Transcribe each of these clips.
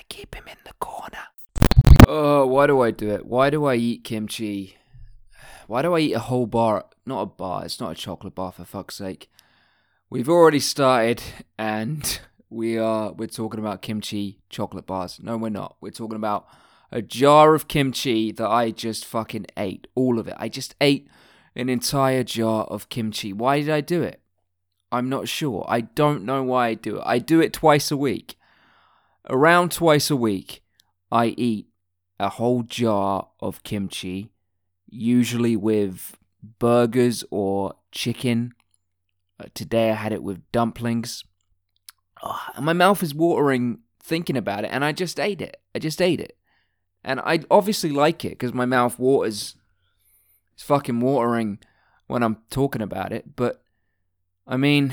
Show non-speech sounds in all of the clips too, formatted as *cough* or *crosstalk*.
I keep him in the corner. Oh, why do I do it? Why do I eat kimchi? Why do I eat a whole bar? Not a bar, it's not a chocolate bar for fuck's sake. We've already started and *laughs* we are we're talking about kimchi chocolate bars. No, we're not. We're talking about a jar of kimchi that I just fucking ate. All of it. I just ate an entire jar of kimchi. Why did I do it? I'm not sure. I don't know why I do it. I do it twice a week. Around twice a week, I eat a whole jar of kimchi, usually with burgers or chicken. Uh, today I had it with dumplings. Oh, my mouth is watering thinking about it, and I just ate it. I just ate it. And I obviously like it because my mouth waters. It's fucking watering when I'm talking about it, but I mean,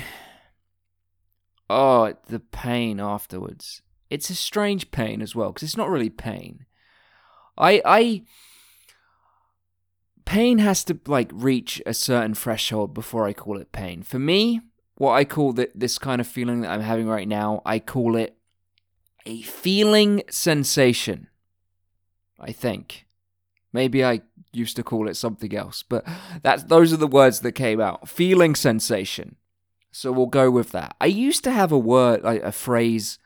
oh, the pain afterwards. It's a strange pain as well because it's not really pain. I I pain has to like reach a certain threshold before I call it pain. For me, what I call the, this kind of feeling that I'm having right now, I call it a feeling sensation. I think. Maybe I used to call it something else, but that's those are the words that came out. Feeling sensation. So we'll go with that. I used to have a word, like a phrase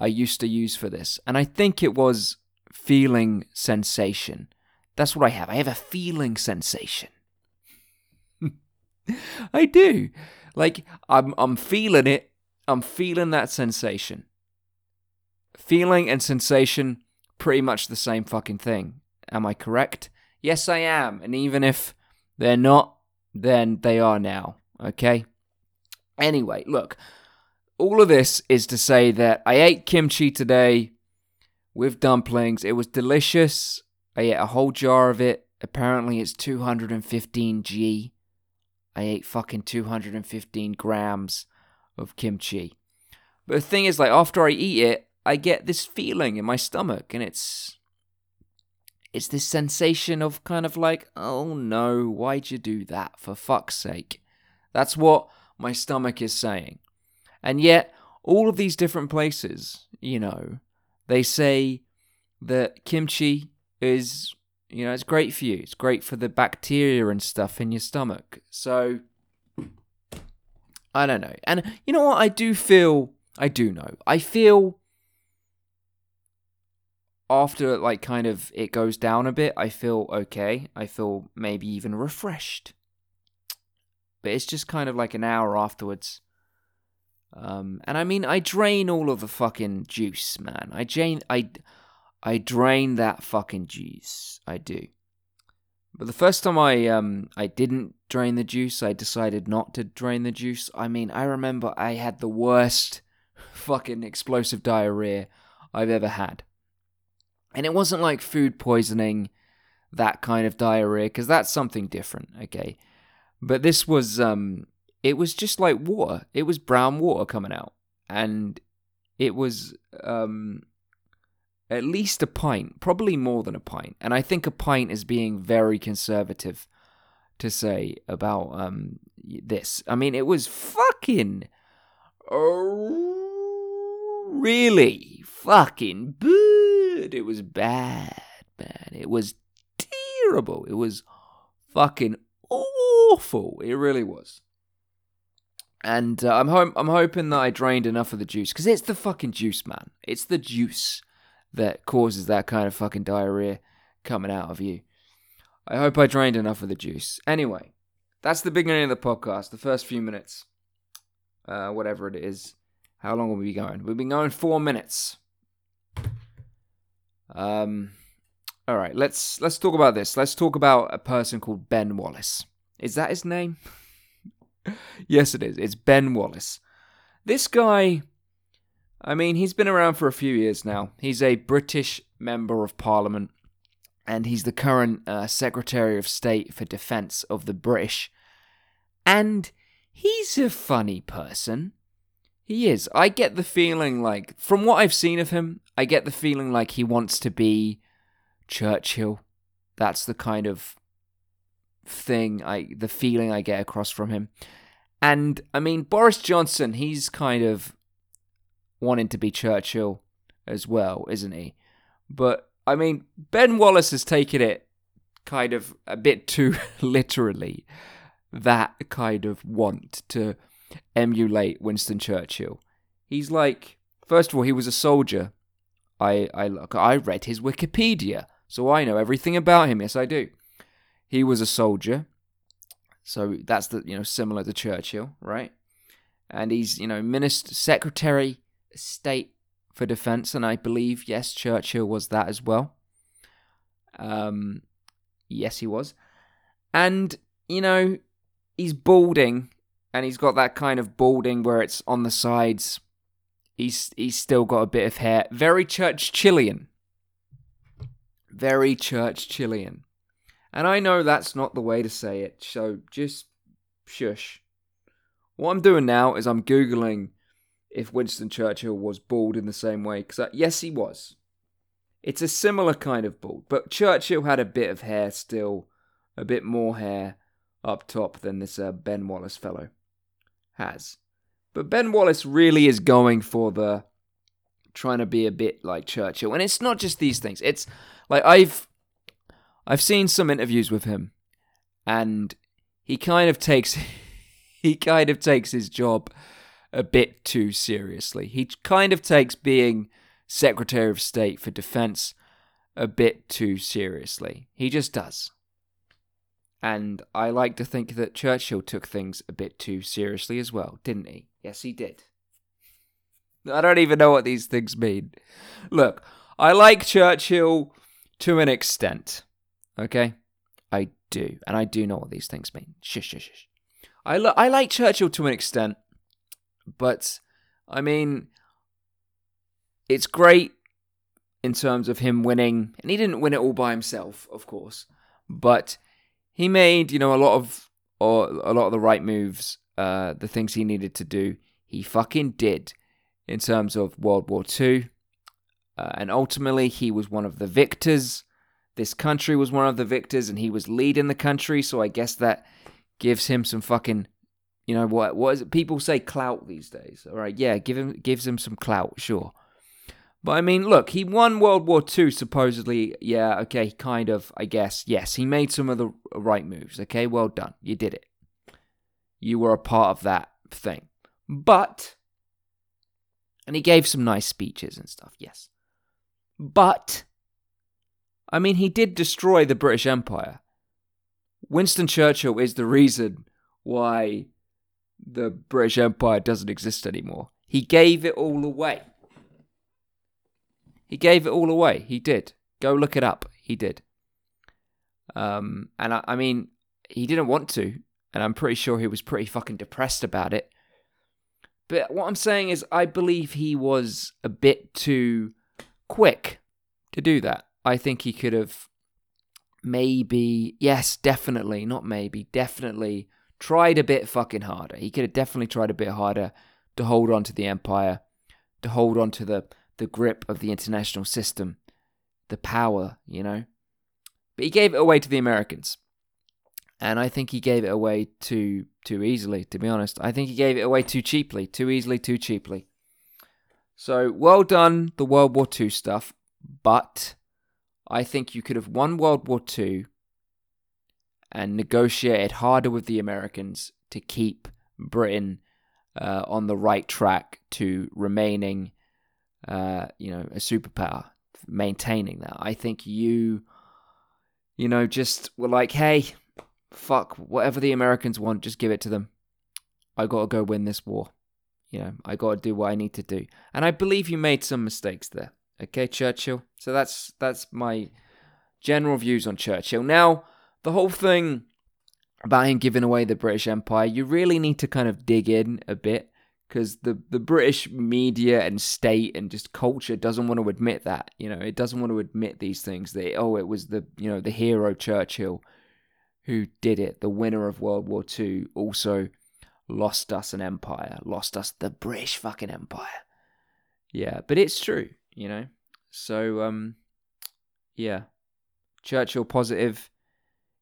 I used to use for this, and I think it was feeling sensation. That's what I have. I have a feeling sensation. *laughs* I do. Like I'm I'm feeling it. I'm feeling that sensation. Feeling and sensation pretty much the same fucking thing. Am I correct? Yes, I am. And even if they're not, then they are now. Okay? Anyway, look. All of this is to say that I ate kimchi today with dumplings. It was delicious. I ate a whole jar of it. Apparently, it's 215 G. I ate fucking 215 grams of kimchi. But the thing is, like, after I eat it, I get this feeling in my stomach, and it's. It's this sensation of kind of like, oh no, why'd you do that? For fuck's sake. That's what my stomach is saying. And yet, all of these different places, you know, they say that kimchi is, you know, it's great for you. It's great for the bacteria and stuff in your stomach. So, I don't know. And you know what? I do feel, I do know. I feel after like kind of it goes down a bit, I feel okay. I feel maybe even refreshed. But it's just kind of like an hour afterwards. Um, and I mean, I drain all of the fucking juice, man. I drain, I, I drain that fucking juice. I do. But the first time I um I didn't drain the juice, I decided not to drain the juice. I mean, I remember I had the worst *laughs* fucking explosive diarrhea I've ever had. And it wasn't like food poisoning, that kind of diarrhea, because that's something different, okay? But this was, um, it was just like water. It was brown water coming out. And it was, um, at least a pint, probably more than a pint. And I think a pint is being very conservative to say about, um, this. I mean, it was fucking, really fucking bad. It was bad, man. It was terrible. It was fucking awful. It really was. And uh, I'm ho- I'm hoping that I drained enough of the juice because it's the fucking juice, man. It's the juice that causes that kind of fucking diarrhea coming out of you. I hope I drained enough of the juice. Anyway, that's the beginning of the podcast. The first few minutes, uh, whatever it is. How long will we be going? We've been going four minutes. Um, all right, let's let's talk about this. Let's talk about a person called Ben Wallace. Is that his name? *laughs* yes, it is. It's Ben Wallace. This guy, I mean, he's been around for a few years now. He's a British member of Parliament, and he's the current uh, Secretary of State for Defence of the British. And he's a funny person. He is. I get the feeling like, from what I've seen of him, I get the feeling like he wants to be Churchill. That's the kind of thing I, the feeling I get across from him. And I mean, Boris Johnson, he's kind of wanting to be Churchill as well, isn't he? But I mean, Ben Wallace has taken it kind of a bit too *laughs* literally. That kind of want to emulate Winston Churchill. He's like, first of all, he was a soldier. I I look, I read his Wikipedia, so I know everything about him. Yes, I do. He was a soldier, so that's the you know similar to Churchill, right? And he's you know minister, secretary, state for defense, and I believe yes, Churchill was that as well. Um, yes, he was, and you know he's balding, and he's got that kind of balding where it's on the sides. He's he's still got a bit of hair, very Churchillian, very Churchillian, and I know that's not the way to say it, so just shush. What I'm doing now is I'm googling if Winston Churchill was bald in the same way. Because, yes, he was. It's a similar kind of bald, but Churchill had a bit of hair still, a bit more hair up top than this uh, Ben Wallace fellow has. But Ben Wallace really is going for the trying to be a bit like Churchill, and it's not just these things. It's like I've I've seen some interviews with him, and he kind of takes *laughs* he kind of takes his job a bit too seriously. He kind of takes being Secretary of State for Defense a bit too seriously. He just does. And I like to think that Churchill took things a bit too seriously as well, didn't he? Yes, he did. *laughs* I don't even know what these things mean. Look, I like Churchill to an extent. Okay? I do. And I do know what these things mean. Shush, shush, shush. I, lo- I like Churchill to an extent. But I mean, it's great in terms of him winning, and he didn't win it all by himself, of course, but he made you know a lot of or a lot of the right moves, uh, the things he needed to do. He fucking did in terms of World War Two, uh, and ultimately he was one of the victors. This country was one of the victors, and he was leading the country. So I guess that gives him some fucking you know what? What is it? People say clout these days. All right, yeah, give him gives him some clout, sure. But I mean, look, he won World War II supposedly. Yeah, okay, kind of. I guess yes, he made some of the right moves. Okay, well done, you did it. You were a part of that thing, but and he gave some nice speeches and stuff. Yes, but I mean, he did destroy the British Empire. Winston Churchill is the reason why the British Empire doesn't exist anymore. He gave it all away. He gave it all away. He did. Go look it up. He did. Um, and I, I mean, he didn't want to, and I'm pretty sure he was pretty fucking depressed about it. But what I'm saying is, I believe he was a bit too quick to do that. I think he could have maybe, yes, definitely, not maybe, definitely tried a bit fucking harder. He could have definitely tried a bit harder to hold on to the empire, to hold on to the, the grip of the international system, the power, you know. But he gave it away to the Americans. And I think he gave it away too too easily, to be honest. I think he gave it away too cheaply, too easily, too cheaply. So well done, the World War II stuff, but I think you could have won World War II and negotiated harder with the Americans to keep Britain uh, on the right track to remaining, uh, you know, a superpower, maintaining that. I think you, you know, just were like, hey, fuck, whatever the Americans want, just give it to them. I got to go win this war. You know, I got to do what I need to do. And I believe you made some mistakes there. Okay, Churchill. So that's that's my general views on Churchill. Now, the whole thing about him giving away the British Empire, you really need to kind of dig in a bit because the, the British media and state and just culture doesn't want to admit that. You know, it doesn't want to admit these things. That oh, it was the you know the hero Churchill who did it, the winner of World War II, also lost us an empire, lost us the British fucking empire. Yeah, but it's true, you know. So um, yeah, Churchill positive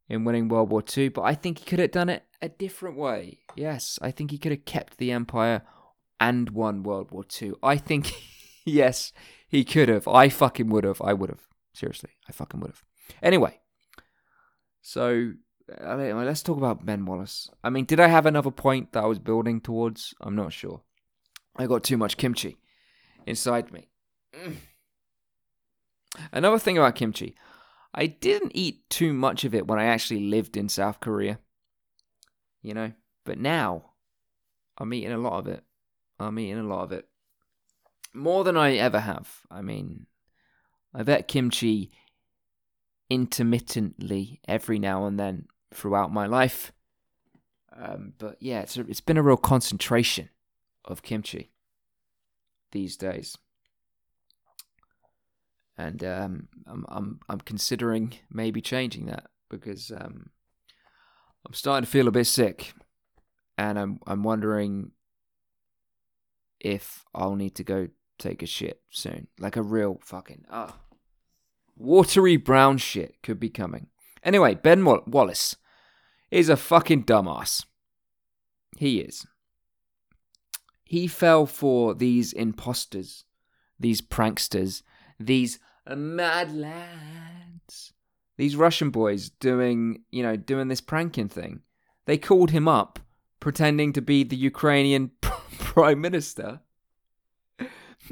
in winning World War II, but I think he could have done it a different way. Yes, I think he could have kept the Empire and won World War II. I think, *laughs* yes, he could have. I fucking would have. I would have. Seriously, I fucking would have. Anyway, so I mean, let's talk about Ben Wallace. I mean, did I have another point that I was building towards? I'm not sure. I got too much kimchi inside me. Mm. Another thing about kimchi, I didn't eat too much of it when I actually lived in South Korea. You know, but now I'm eating a lot of it. I'm eating a lot of it. More than I ever have. I mean, I've ate kimchi intermittently every now and then throughout my life. Um, but yeah, it's a, it's been a real concentration of kimchi these days, and um, I'm I'm I'm considering maybe changing that because um, I'm starting to feel a bit sick, and I'm I'm wondering if I'll need to go take a shit soon, like a real fucking ah. Watery brown shit could be coming. Anyway, Ben Wallace is a fucking dumbass. He is. He fell for these imposters, these pranksters, these mad lads, these Russian boys doing, you know, doing this pranking thing. They called him up pretending to be the Ukrainian *laughs* prime minister.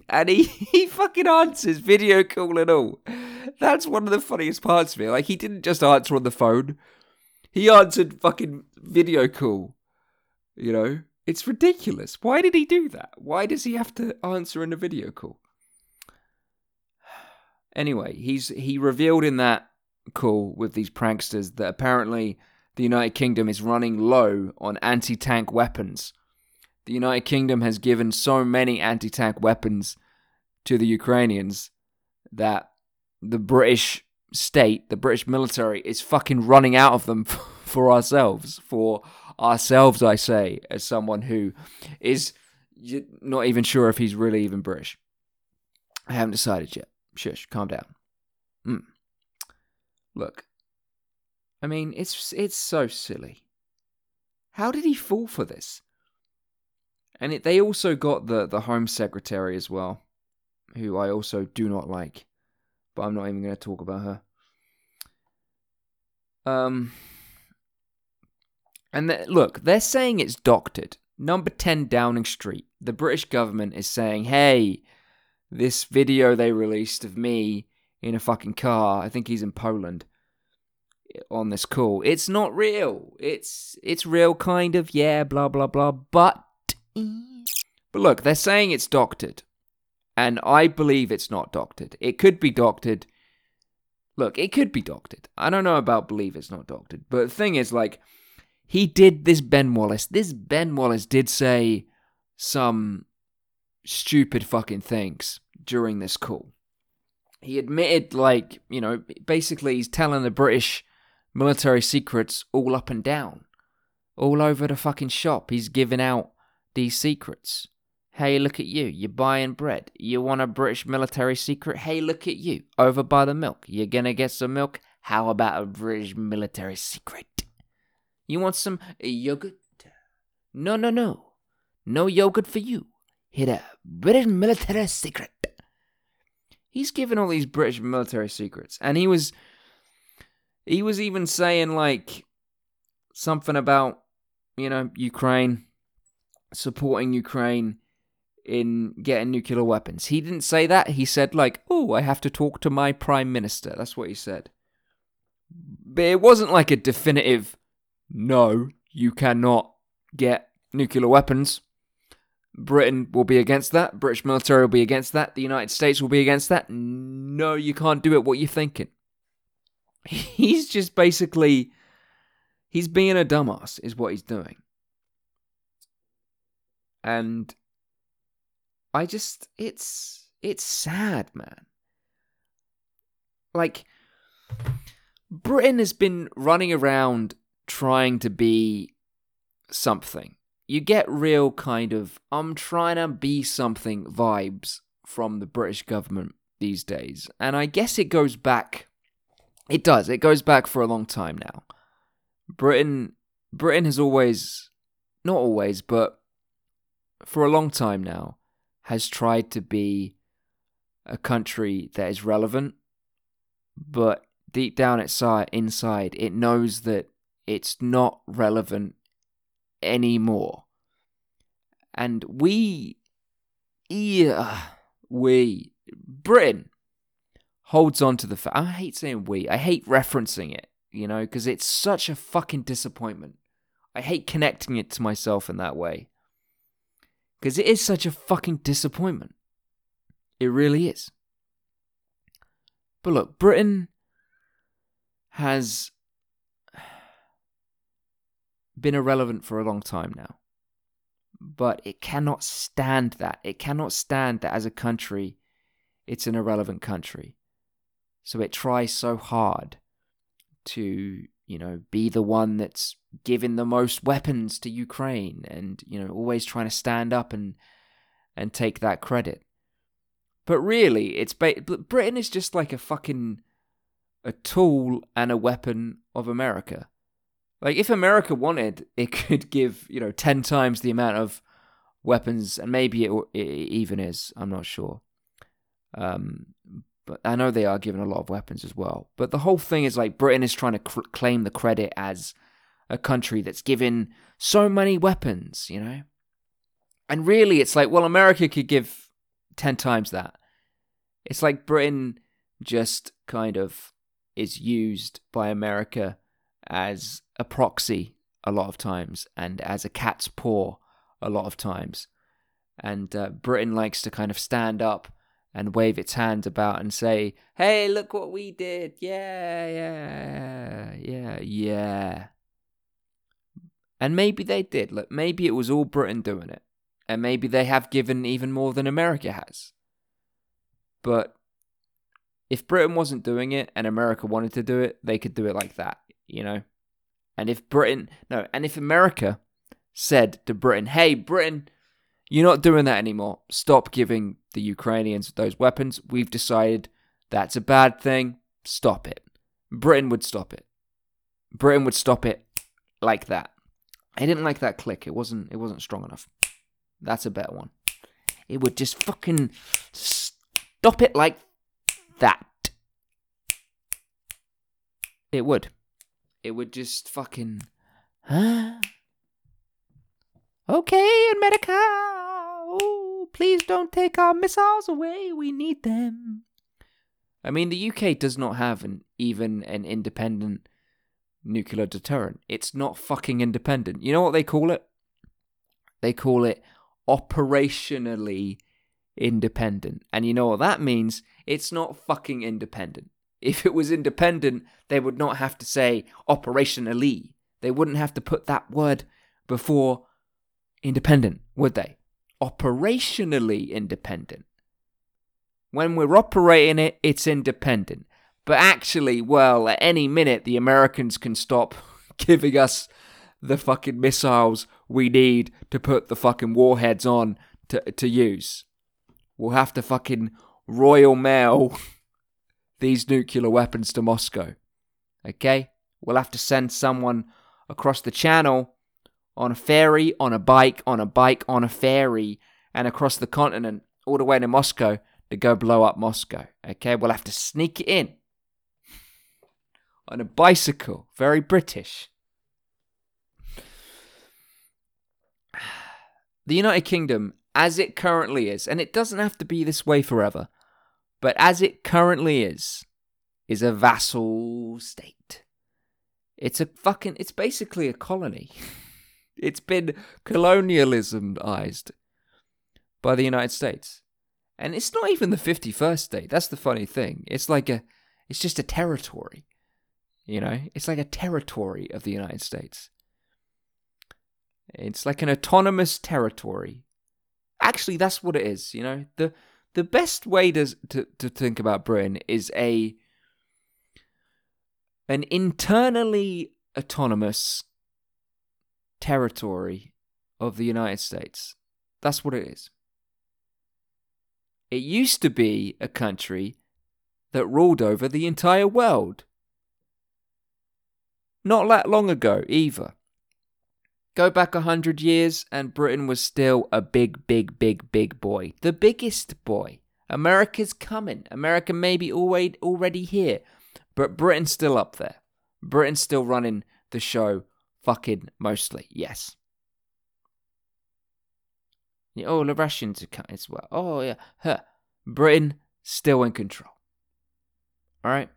And he, *laughs* he fucking answers video call and all. That's one of the funniest parts of it. Like, he didn't just answer on the phone, he answered fucking video call. You know? It's ridiculous. Why did he do that? Why does he have to answer in a video call? Anyway, he's he revealed in that call with these pranksters that apparently the United Kingdom is running low on anti-tank weapons. The United Kingdom has given so many anti-tank weapons to the Ukrainians that the British state, the British military, is fucking running out of them *laughs* for ourselves. For ourselves, I say, as someone who is not even sure if he's really even British. I haven't decided yet. Shush, calm down. Mm. Look, I mean, it's it's so silly. How did he fall for this? And it, they also got the the Home Secretary as well, who I also do not like but I'm not even going to talk about her. Um, and th- look, they're saying it's doctored. Number 10 Downing Street. The British government is saying, hey, this video they released of me in a fucking car, I think he's in Poland, on this call. It's not real. It's it's real kind of, yeah, blah blah blah, but but look, they're saying it's doctored. And I believe it's not doctored. It could be doctored. Look, it could be doctored. I don't know about believe it's not doctored. But the thing is, like, he did this Ben Wallace. This Ben Wallace did say some stupid fucking things during this call. He admitted, like, you know, basically he's telling the British military secrets all up and down. All over the fucking shop. He's giving out these secrets. Hey, look at you. You're buying bread. You want a British military secret? Hey, look at you. Over by the milk. You're gonna get some milk? How about a British military secret? You want some yogurt? No, no, no. No yogurt for you. Hit a British military secret. He's given all these British military secrets. And he was. He was even saying, like, something about, you know, Ukraine, supporting Ukraine in getting nuclear weapons. He didn't say that. He said, like, oh, I have to talk to my prime minister. That's what he said. But it wasn't like a definitive, no, you cannot get nuclear weapons. Britain will be against that. British military will be against that. The United States will be against that. No, you can't do it. What you thinking? *laughs* He's just basically, he's being a dumbass, is what he's doing. And I just it's it's sad, man. Like Britain has been running around trying to be something. You get real kind of I'm trying to be something vibes from the British government these days. And I guess it goes back it does. It goes back for a long time now. Britain Britain has always not always, but for a long time now has tried to be a country that is relevant, but deep down inside, inside, it knows that it's not relevant anymore. And we, yeah, we, Britain, holds on to the fact. I hate saying we. I hate referencing it, you know, because it's such a fucking disappointment. I hate connecting it to myself in that way. Because it is such a fucking disappointment. It really is. But look, Britain has been irrelevant for a long time now. But it cannot stand that. It cannot stand that as a country, it's an irrelevant country. So it tries so hard to, you know, be the one that's giving the most weapons to Ukraine and, you know, always trying to stand up and and take that credit. But really, it's ba- Britain is just like a fucking a tool and a weapon of America. Like if America wanted, it *laughs* could give, you know, 10 times the amount of weapons and maybe it, it even is, I'm not sure. Um but I know they are given a lot of weapons as well. But the whole thing is like Britain is trying to cr- claim the credit as a country that's given so many weapons, you know? And really, it's like, well, America could give 10 times that. It's like Britain just kind of is used by America as a proxy a lot of times and as a cat's paw a lot of times. And uh, Britain likes to kind of stand up and wave its hand about and say, hey, look what we did. Yeah, yeah, yeah, yeah. And maybe they did. Look, maybe it was all Britain doing it. And maybe they have given even more than America has. But if Britain wasn't doing it and America wanted to do it, they could do it like that, you know? And if Britain, no, and if America said to Britain, hey, Britain, you're not doing that anymore. Stop giving the Ukrainians those weapons. We've decided that's a bad thing. Stop it. Britain would stop it. Britain would stop it like that. I didn't like that click. It wasn't it wasn't strong enough. That's a better one. It would just fucking stop it like that. It would. It would just fucking huh? *gasps* Okay, America. Oh, please don't take our missiles away. We need them. I mean, the UK does not have an even an independent nuclear deterrent. It's not fucking independent. You know what they call it? They call it operationally independent. And you know what that means? It's not fucking independent. If it was independent, they would not have to say operationally. They wouldn't have to put that word before independent, would they? Operationally independent. When we're operating it, it's independent. But actually, well, at any minute, the Americans can stop *laughs* giving us the fucking missiles we need to put the fucking warheads on to, to use. We'll have to fucking Royal Mail *laughs* these nuclear weapons to Moscow. Okay? We'll have to send someone across the channel on a ferry, on a bike, on a bike, on a ferry, and across the continent, all the way to Moscow to go blow up Moscow. Okay? We'll have to sneak it in on a bicycle. Very British. *sighs* The United Kingdom, as it currently is, and it doesn't have to be this way forever, but as it currently is, is a vassal state. It's a fucking, it's basically a colony. *laughs* it's been colonialismized by the United States. And it's not even the 51st state. That's the funny thing. It's like a, it's just a territory. You know, it's like a territory of the United States. It's like an autonomous territory. Actually, that's what it is. You know, the the best way to to, to think about Britain is a an internally autonomous territory of the United States. That's what it is. It used to be a country that ruled over the entire world. Not that long ago, either. Go back a hundred years, and Britain was still a big, big, big, big boy. The biggest boy. America's coming. America may be already here, but Britain's still up there. Britain's still running the show, fucking mostly. Yes. Oh, the Russians are coming as well. Oh yeah, huh. Britain still in control. All right.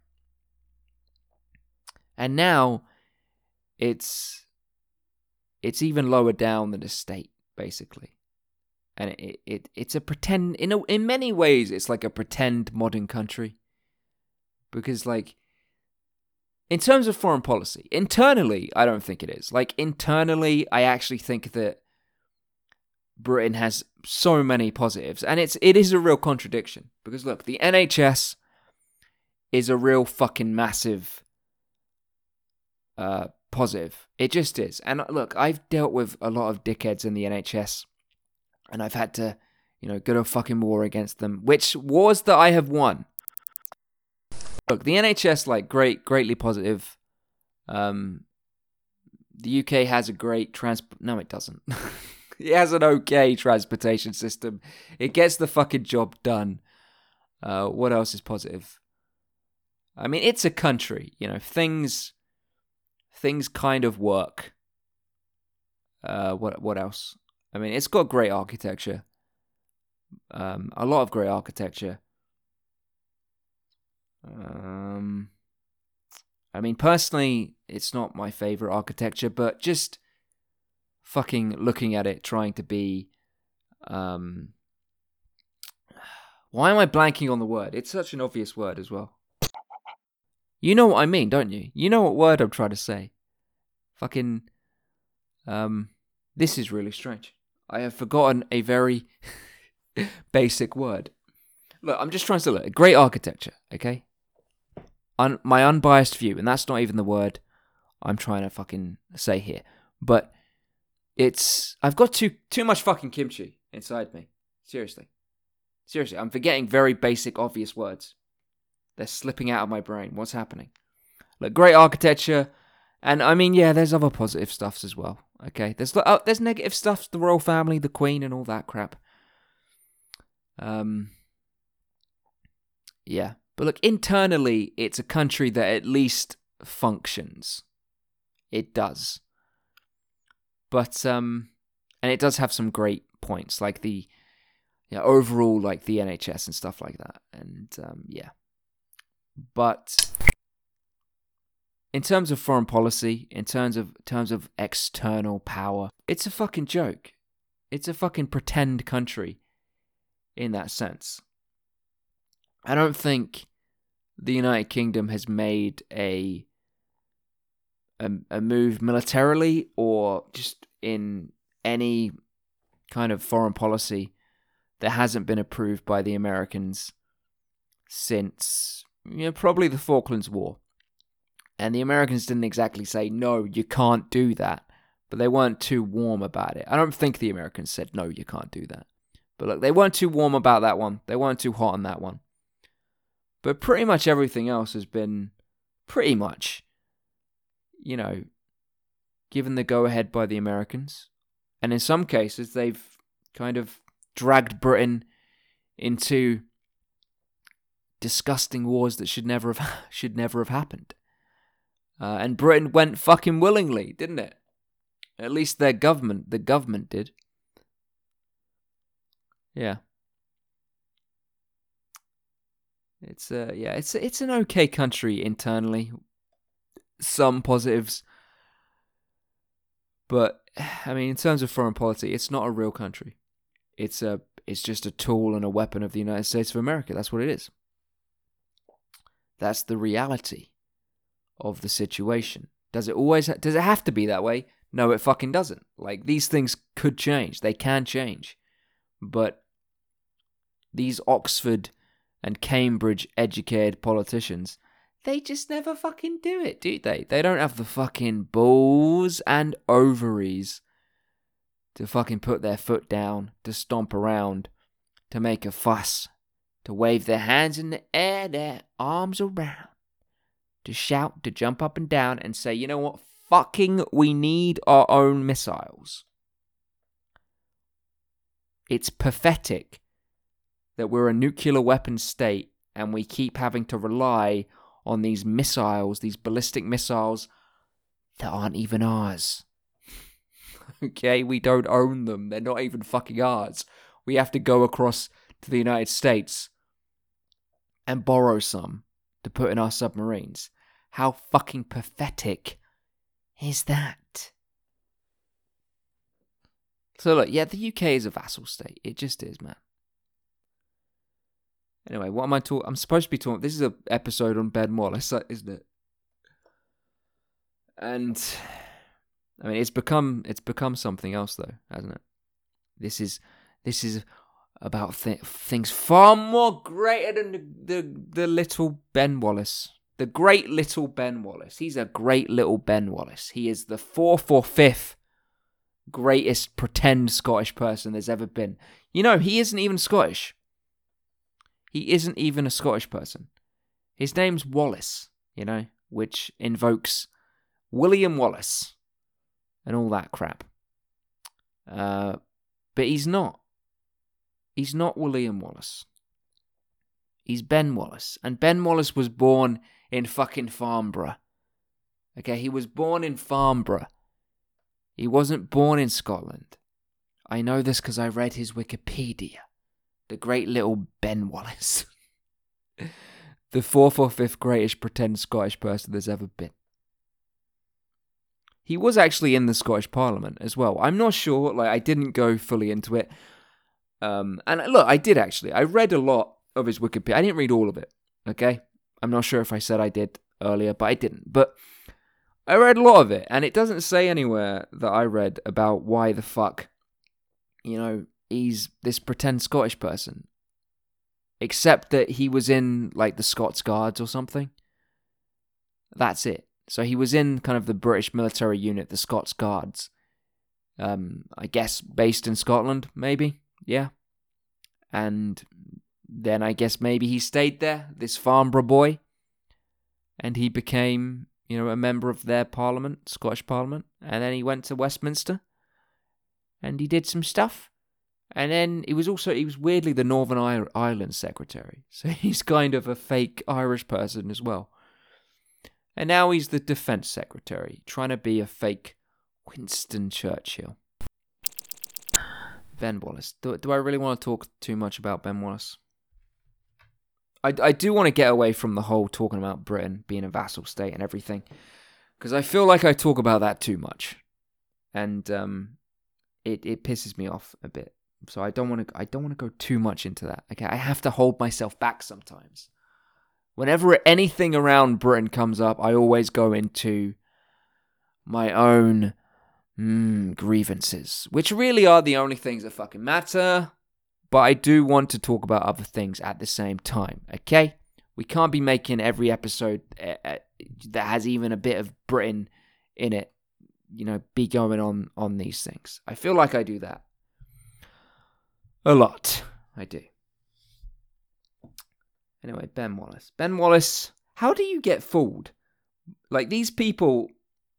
And now it's it's even lower down than a state, basically. And it, it it's a pretend in a, in many ways it's like a pretend modern country. Because like in terms of foreign policy, internally I don't think it is. Like internally I actually think that Britain has so many positives and it's it is a real contradiction because look, the NHS is a real fucking massive uh positive. It just is. And uh, look, I've dealt with a lot of dickheads in the NHS, and I've had to, you know, go to a fucking war against them, which wars that I have won. Look, the NHS, like, great, greatly positive. Um, the UK has a great transport. No, it doesn't. *laughs* it has an okay transportation system. It gets the fucking job done. Uh, what else is positive? I mean, it's a country. You know, things things kind of work. Uh, what what else? I mean, it's got great architecture. Um, a lot of great architecture. Um, I mean, personally, it's not my favorite architecture, but just fucking looking at it, trying to be. Um, *sighs* why am I blanking on the word? It's such an obvious word as well. You know what I mean, don't you? You know what word I'm trying to say. Fucking. Um, this is really strange. I have forgotten a very *laughs* basic word. Look, I'm just trying to look. Great architecture, okay? Un- my unbiased view, and that's not even the word I'm trying to fucking say here. But it's. I've got too too much fucking kimchi inside me. Seriously. Seriously, I'm forgetting very basic, obvious words. They're slipping out of my brain. What's happening? Look, great architecture, and I mean, yeah, there's other positive stuffs as well. Okay, there's uh, there's negative stuffs, the royal family, the queen, and all that crap. Um, yeah, but look, internally, it's a country that at least functions. It does, but um, and it does have some great points, like the yeah overall, like the NHS and stuff like that, and um, yeah. But in terms of foreign policy, in terms of terms of external power, it's a fucking joke. It's a fucking pretend country in that sense. I don't think the United Kingdom has made a a, a move militarily or just in any kind of foreign policy that hasn't been approved by the Americans since you know, probably the Falklands War. And the Americans didn't exactly say, no, you can't do that. But they weren't too warm about it. I don't think the Americans said, no, you can't do that. But look, they weren't too warm about that one. They weren't too hot on that one. But pretty much everything else has been pretty much, you know, given the go ahead by the Americans. And in some cases, they've kind of dragged Britain into disgusting wars that should never have *laughs* should never have happened. Uh, and Britain went fucking willingly, didn't it? At least their government, the government did. Yeah. It's uh yeah, it's it's an okay country internally. Some positives. But *sighs* I mean in terms of foreign policy, it's not a real country. It's a it's just a tool and a weapon of the United States of America. That's what it is. That's the reality of the situation. Does it always ha- does it have to be that way? No, it fucking doesn't. Like these things could change. They can change. But these Oxford and Cambridge educated politicians, they just never fucking do it, do they? They don't have the fucking balls and ovaries to fucking put their foot down, to stomp around, to make a fuss to wave their hands in the air, their arms around, to shout, to jump up and down and say, you know what, fucking, we need our own missiles. It's pathetic that we're a nuclear weapon state and we keep having to rely on these missiles, these ballistic missiles that aren't even ours. *laughs* okay, we don't own them. They're not even fucking ours. We have to go across to the United States and borrow some to put in our submarines. How fucking pathetic is that? So look, yeah, the UK is a vassal state. It just is, man. Anyway, what am I talking? I'm supposed to be talking. This is an episode on Ben Wallace, *laughs* isn't it? And I mean, it's become it's become something else, though, hasn't it? This is this is about th- things far more greater than the, the the little Ben Wallace, the great little Ben Wallace. He's a great little Ben Wallace. He is the fourth or fifth greatest pretend Scottish person there's ever been. You know, he isn't even Scottish. He isn't even a Scottish person. His name's Wallace, you know, which invokes William Wallace and all that crap. Uh, but he's not. He's not William Wallace. He's Ben Wallace. And Ben Wallace was born in fucking Farnborough. Okay, he was born in Farnborough. He wasn't born in Scotland. I know this because I read his Wikipedia the great little Ben Wallace. *laughs* the fourth or fifth greatest pretend Scottish person there's ever been. He was actually in the Scottish Parliament as well. I'm not sure, like, I didn't go fully into it. Um, and look, I did actually. I read a lot of his Wikipedia. I didn't read all of it, okay? I'm not sure if I said I did earlier, but I didn't. But I read a lot of it, and it doesn't say anywhere that I read about why the fuck, you know, he's this pretend Scottish person. Except that he was in like the Scots Guards or something. That's it. So he was in kind of the British military unit, the Scots Guards. Um, I guess based in Scotland, maybe. Yeah. And then I guess maybe he stayed there, this Farnborough boy, and he became, you know, a member of their parliament, Scottish parliament, and then he went to Westminster and he did some stuff and then he was also he was weirdly the Northern Ireland secretary, *laughs* so he's kind of a fake Irish person as well. And now he's the defense secretary, trying to be a fake Winston Churchill. Ben Wallace. Do, do I really want to talk too much about Ben Wallace? I, I do want to get away from the whole talking about Britain being a vassal state and everything, because I feel like I talk about that too much, and um, it it pisses me off a bit. So I don't want to I don't want to go too much into that. Okay, I have to hold myself back sometimes. Whenever anything around Britain comes up, I always go into my own mm, grievances, which really are the only things that fucking matter. But I do want to talk about other things at the same time, okay? We can't be making every episode uh, that has even a bit of Britain in it, you know, be going on on these things. I feel like I do that. A lot. I do. Anyway, Ben Wallace. Ben Wallace, how do you get fooled? Like, these people,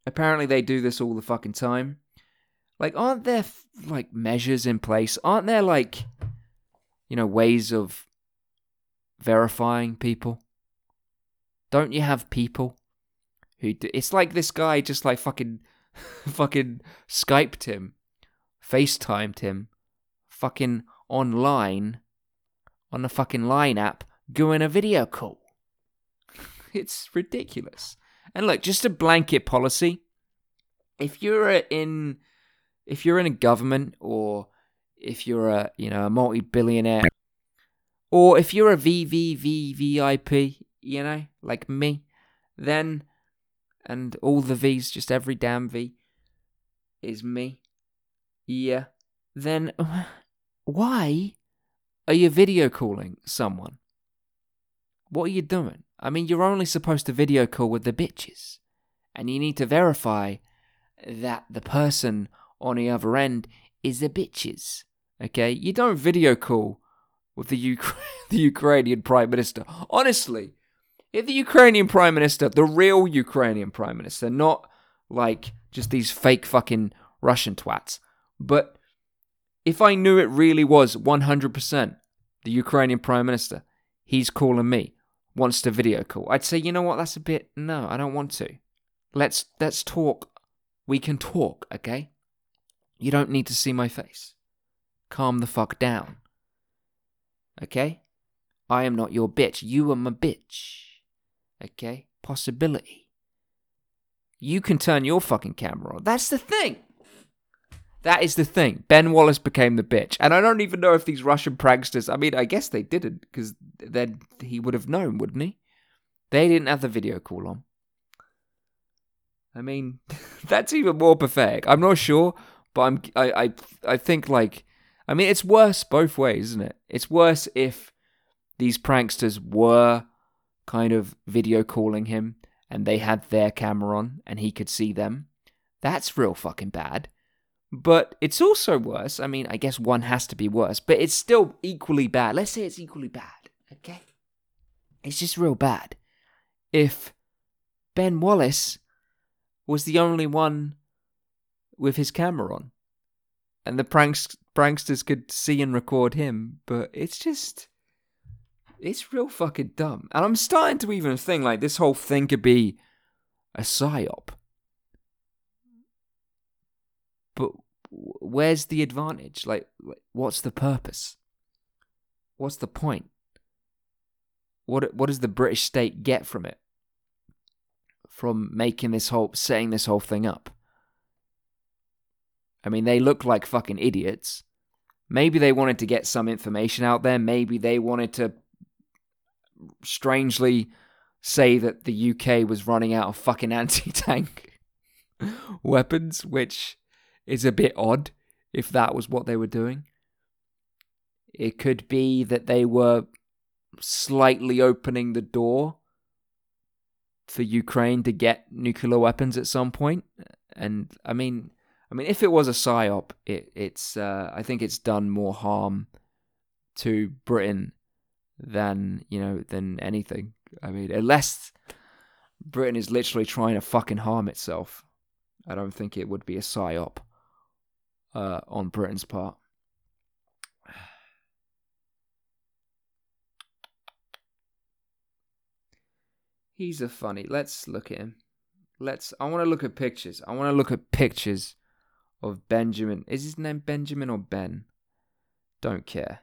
apparently they do this all the fucking time. Like, aren't there, like, measures in place? Aren't there, like, you know, ways of verifying people? Don't you have people who do. It's like this guy just, like, fucking, *laughs* fucking Skyped him, FaceTimed him, fucking online on the fucking line app doing a video call. *laughs* it's ridiculous. And look, just a blanket policy. If you're in if you're in a government or if you're a you know a multi-billionaire or if you're a VVVVIP, you know, like me, then and all the V's, just every damn V is me. Yeah. Then *laughs* why are you video calling someone? What are you doing? I mean, you're only supposed to video call with the bitches. And you need to verify that the person on the other end is the bitches. Okay? You don't video call with the, Uk- *laughs* the Ukrainian Prime Minister. Honestly, if the Ukrainian Prime Minister, the real Ukrainian Prime Minister, not like just these fake fucking Russian twats, but if I knew it really was 100% the Ukrainian Prime Minister, he's calling me, wants to video call. I'd say, you know what, that's a bit no, I don't want to. Let's let's talk. We can talk, okay? You don't need to see my face. Calm the fuck down. Okay? I am not your bitch. You are my bitch. Okay? Possibility. You can turn your fucking camera on. That's the thing. That is the thing. Ben Wallace became the bitch. And I don't even know if these Russian pranksters, I mean, I guess they didn't, because then he would have known, wouldn't he? They didn't have the video call on. I mean, *laughs* that's even more pathetic. I'm not sure, but I'm I, I I think like I mean it's worse both ways, isn't it? It's worse if these pranksters were kind of video calling him and they had their camera on and he could see them. That's real fucking bad. But it's also worse. I mean, I guess one has to be worse, but it's still equally bad. Let's say it's equally bad, okay? It's just real bad. If Ben Wallace was the only one with his camera on. And the pranks, pranksters could see and record him, but it's just. It's real fucking dumb. And I'm starting to even think like this whole thing could be a psyop. But where's the advantage? Like, what's the purpose? What's the point? What what does the British state get from it? From making this whole setting this whole thing up? I mean, they look like fucking idiots. Maybe they wanted to get some information out there. Maybe they wanted to strangely say that the UK was running out of fucking *laughs* anti tank weapons, which is a bit odd if that was what they were doing. It could be that they were slightly opening the door for Ukraine to get nuclear weapons at some point. And I mean, I mean, if it was a psyop, it, it's uh, I think it's done more harm to Britain than you know than anything. I mean, unless Britain is literally trying to fucking harm itself, I don't think it would be a psyop uh, on Britain's part. He's a funny. Let's look at him. Let's. I want to look at pictures. I want to look at pictures of Benjamin. Is his name Benjamin or Ben? Don't care.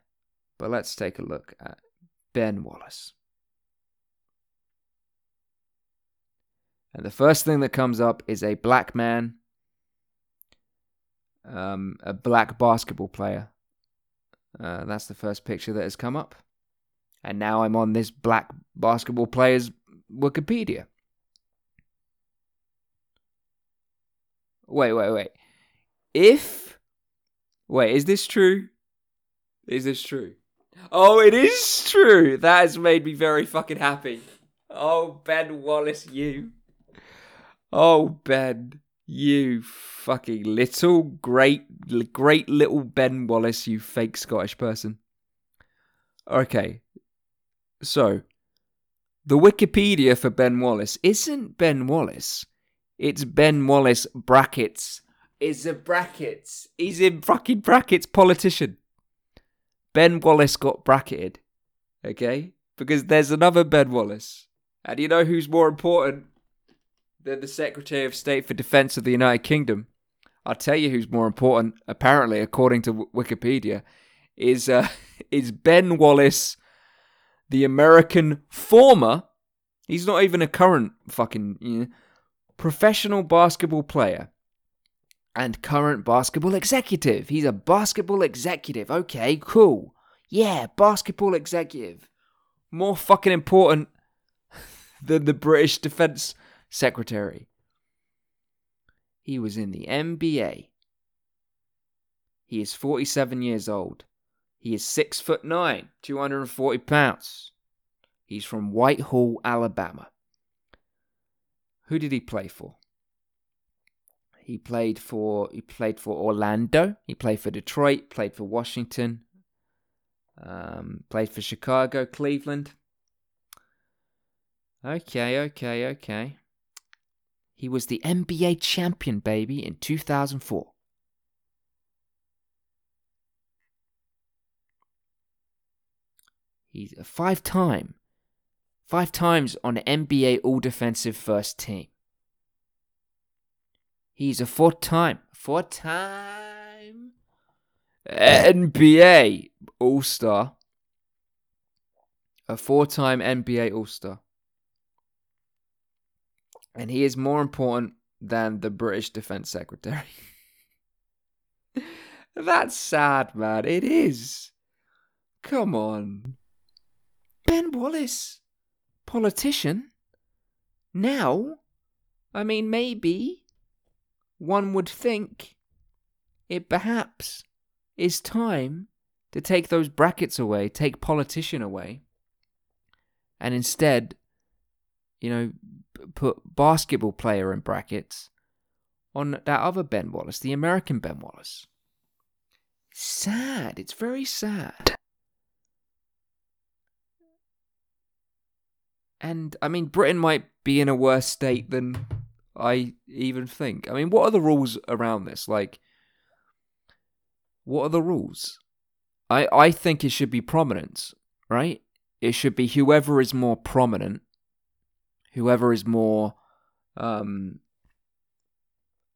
But let's take a look at Ben Wallace. And the first thing that comes up is a black man, um, a black basketball player. Uh, that's the first picture that has come up. And now I'm on this black basketball player's Wikipedia. Wait, wait, wait. If. Wait, is this true? Is this true? Oh, it is true. That has made me very fucking happy. Oh, Ben Wallace, you. Oh, Ben, you fucking little great, great little Ben Wallace, you fake Scottish person. Okay, so the Wikipedia for Ben Wallace isn't Ben Wallace. It's Ben Wallace brackets is a brackets. He's in fucking brackets politician. Ben Wallace got bracketed. Okay? Because there's another Ben Wallace. And you know who's more important than the Secretary of State for Defense of the United Kingdom? I'll tell you who's more important, apparently, according to Wikipedia, is uh, *laughs* is Ben Wallace, the American former. He's not even a current fucking you know, professional basketball player and current basketball executive. He's a basketball executive. Okay, cool. Yeah, basketball executive. More fucking important *laughs* than the British Defense Secretary. He was in the NBA. He is 47 years old. He is 6 foot 9, 240 pounds. He's from Whitehall, Alabama. Who did he play for? He played for he played for Orlando. He played for Detroit. Played for Washington. Um, played for Chicago, Cleveland. Okay, okay, okay. He was the NBA champion, baby, in 2004. He's a five time, five times on NBA All Defensive First Team. He's a four time, four time NBA All Star. A four time NBA All Star. And he is more important than the British Defense Secretary. *laughs* That's sad, man. It is. Come on. Ben Wallace, politician? Now? I mean, maybe one would think it perhaps is time to take those brackets away, take politician away, and instead, you know, put basketball player in brackets on that other Ben Wallace, the American Ben Wallace. Sad. It's very sad. And I mean, Britain might be in a worse state than I even think. I mean, what are the rules around this? Like, what are the rules? I I think it should be prominence, right? It should be whoever is more prominent, whoever is more, um,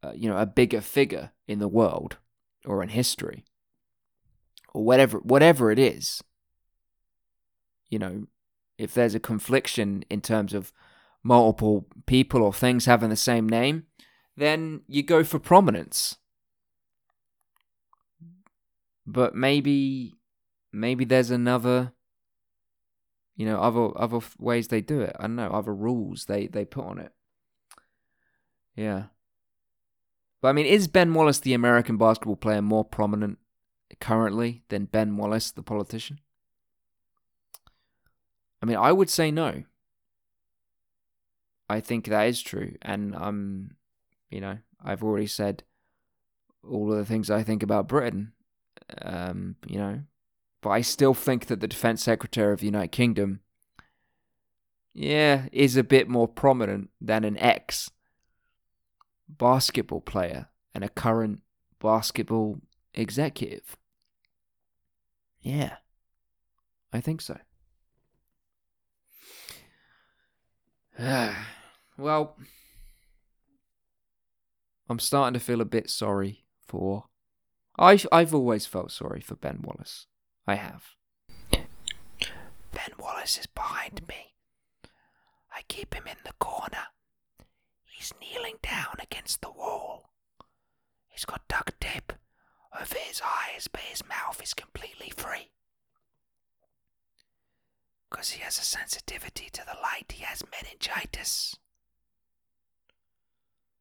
uh, you know, a bigger figure in the world or in history, or whatever whatever it is. You know, if there's a confliction in terms of multiple people or things having the same name, then you go for prominence. But maybe maybe there's another you know other other ways they do it. I don't know, other rules they they put on it. Yeah. But I mean, is Ben Wallace the American basketball player more prominent currently than Ben Wallace the politician? I mean, I would say no. I think that is true, and um, you know, I've already said all of the things I think about Britain. Um, you know, but I still think that the Defense Secretary of the United Kingdom, yeah, is a bit more prominent than an ex basketball player and a current basketball executive. Yeah, I think so. *sighs* well, I'm starting to feel a bit sorry for. I've I've always felt sorry for Ben Wallace. I have. Ben Wallace is behind me. I keep him in the corner. He's kneeling down against the wall. He's got duct tape over his eyes, but his mouth is completely free. Because he has a sensitivity to the light, he has meningitis.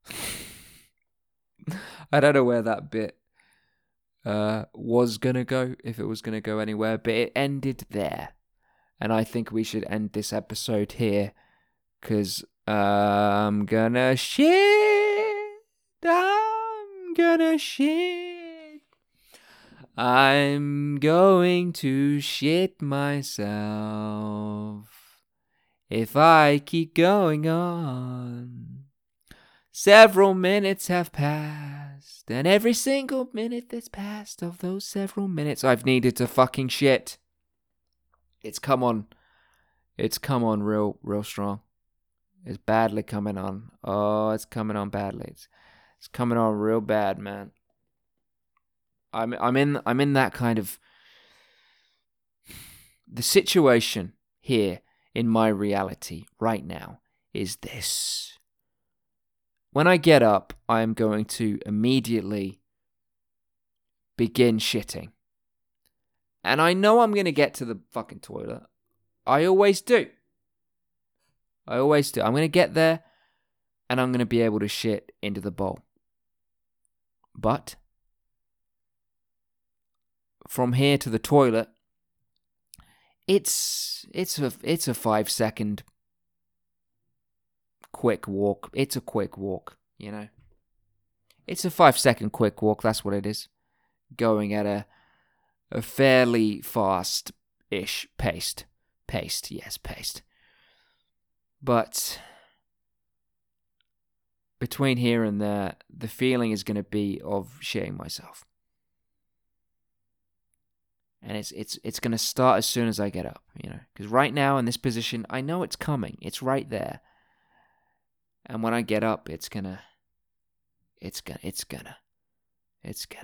*laughs* I don't know where that bit uh, was gonna go, if it was gonna go anywhere, but it ended there. And I think we should end this episode here, because uh, I'm gonna shit. I'm gonna shit. I'm going to shit myself if I keep going on. Several minutes have passed, and every single minute that's passed of those several minutes, I've needed to fucking shit. It's come on. It's come on real, real strong. It's badly coming on. Oh, it's coming on badly. It's, it's coming on real bad, man. I'm I'm in I'm in that kind of *sighs* the situation here in my reality right now is this. When I get up, I am going to immediately begin shitting. And I know I'm going to get to the fucking toilet. I always do. I always do. I'm going to get there and I'm going to be able to shit into the bowl. But from here to the toilet, it's it's a it's a five second quick walk. It's a quick walk, you know. It's a five second quick walk. That's what it is. Going at a a fairly fast ish pace. paced yes paced. But between here and there, the feeling is going to be of shitting myself. and it's it's it's going to start as soon as I get up, you know. Cuz right now in this position, I know it's coming. It's right there. And when I get up, it's to it's to it's to it's to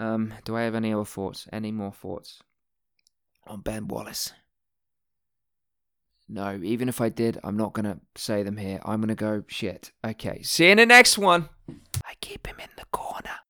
um, do I have any other thoughts? Any more thoughts on Ben Wallace? No, even if I did, I'm not to say them here. I'm to go, shit. Okay, see you in the next one. I keep him in the corner.